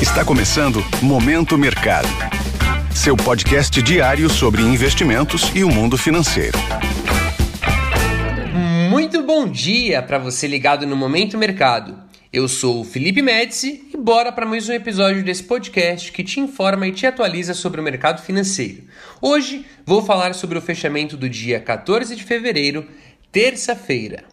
Está começando Momento Mercado. Seu podcast diário sobre investimentos e o mundo financeiro. Muito bom dia para você ligado no Momento Mercado. Eu sou o Felipe Médici e bora para mais um episódio desse podcast que te informa e te atualiza sobre o mercado financeiro. Hoje vou falar sobre o fechamento do dia 14 de fevereiro, terça-feira.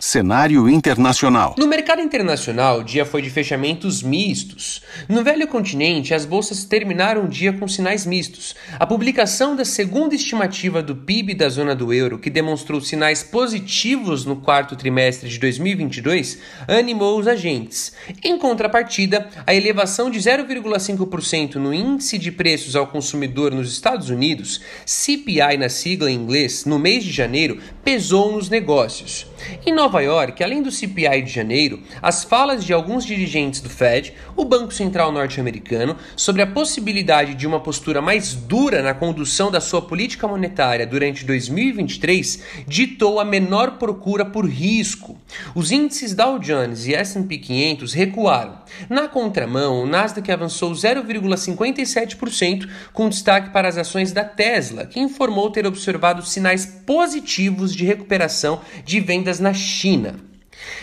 Cenário internacional. No mercado internacional, o dia foi de fechamentos mistos. No velho continente, as bolsas terminaram o dia com sinais mistos. A publicação da segunda estimativa do PIB da zona do euro, que demonstrou sinais positivos no quarto trimestre de 2022, animou os agentes. Em contrapartida, a elevação de 0,5% no índice de preços ao consumidor nos Estados Unidos, CPI na sigla em inglês, no mês de janeiro, pesou nos negócios. Em Nova York, além do CPI de janeiro, as falas de alguns dirigentes do Fed, o Banco Central norte-americano, sobre a possibilidade de uma postura mais dura na condução da sua política monetária durante 2023 ditou a menor procura por risco. Os índices Dow Jones e S&P 500 recuaram. Na contramão, o Nasdaq avançou 0,57%, com destaque para as ações da Tesla, que informou ter observado sinais positivos de recuperação de vendas na China.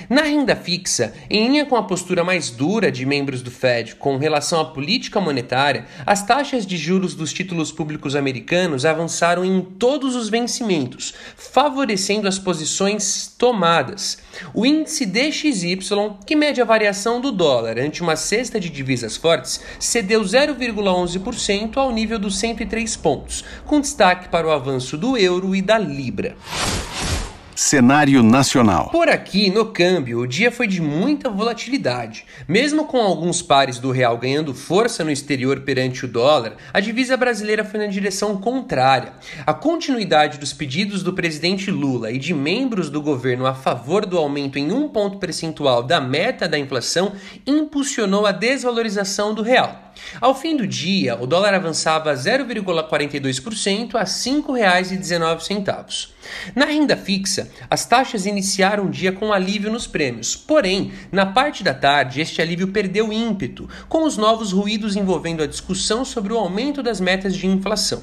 Na renda fixa, em linha com a postura mais dura de membros do Fed com relação à política monetária, as taxas de juros dos títulos públicos americanos avançaram em todos os vencimentos, favorecendo as posições tomadas. O índice DXY, que mede a variação do dólar ante uma cesta de divisas fortes, cedeu 0,11% ao nível dos 103 pontos, com destaque para o avanço do euro e da libra. Cenário nacional. Por aqui, no câmbio, o dia foi de muita volatilidade. Mesmo com alguns pares do real ganhando força no exterior perante o dólar, a divisa brasileira foi na direção contrária. A continuidade dos pedidos do presidente Lula e de membros do governo a favor do aumento em um ponto percentual da meta da inflação impulsionou a desvalorização do real. Ao fim do dia, o dólar avançava 0,42% a R$ 5,19. Na renda fixa, as taxas iniciaram o dia com alívio nos prêmios, porém, na parte da tarde, este alívio perdeu ímpeto, com os novos ruídos envolvendo a discussão sobre o aumento das metas de inflação.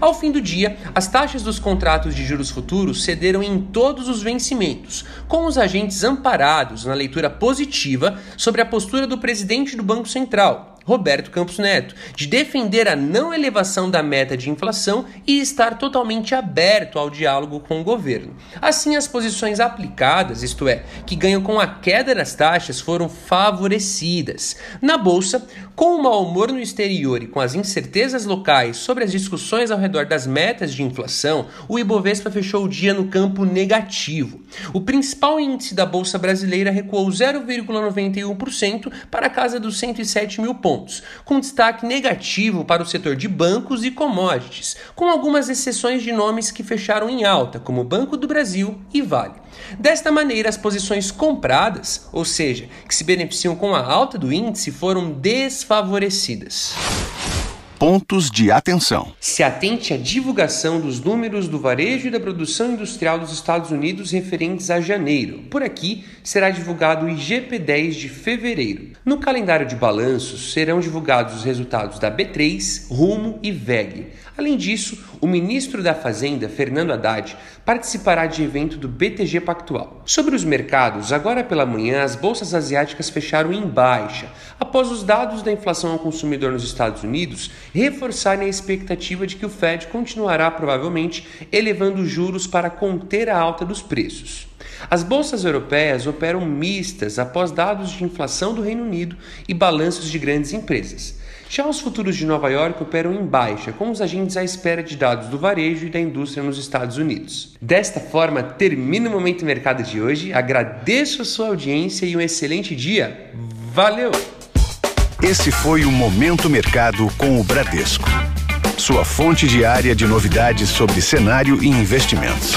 Ao fim do dia, as taxas dos contratos de juros futuros cederam em todos os vencimentos, com os agentes amparados na leitura positiva sobre a postura do presidente do Banco Central, Roberto Campos Neto, de defender a não elevação da meta de inflação e estar totalmente aberto ao diálogo com o governo. Assim, as posições aplicadas, isto é, que ganham com a queda das taxas, foram favorecidas. Na bolsa, com o mau humor no exterior e com as incertezas locais sobre as discussões ao redor das metas de inflação, o Ibovespa fechou o dia no campo negativo. O principal índice da bolsa brasileira recuou 0,91% para a casa dos 107 mil pontos pontos, com destaque negativo para o setor de bancos e commodities, com algumas exceções de nomes que fecharam em alta, como Banco do Brasil e Vale. Desta maneira, as posições compradas, ou seja, que se beneficiam com a alta do índice, foram desfavorecidas pontos de atenção. Se atente à divulgação dos números do varejo e da produção industrial dos Estados Unidos referentes a janeiro. Por aqui será divulgado o IGP-10 de fevereiro. No calendário de balanços serão divulgados os resultados da B3, Rumo e VEG. Além disso, o ministro da Fazenda, Fernando Haddad, participará de evento do BTG Pactual. Sobre os mercados, agora pela manhã as bolsas asiáticas fecharam em baixa, após os dados da inflação ao consumidor nos Estados Unidos reforçarem a expectativa de que o Fed continuará provavelmente elevando juros para conter a alta dos preços. As bolsas europeias operam mistas após dados de inflação do Reino Unido e balanços de grandes empresas. Já os futuros de Nova York operam em baixa, com os agentes à espera de dados do varejo e da indústria nos Estados Unidos. Desta forma, termina o Momento Mercado de hoje. Agradeço a sua audiência e um excelente dia. Valeu! Esse foi o Momento Mercado com o Bradesco. Sua fonte diária de novidades sobre cenário e investimentos.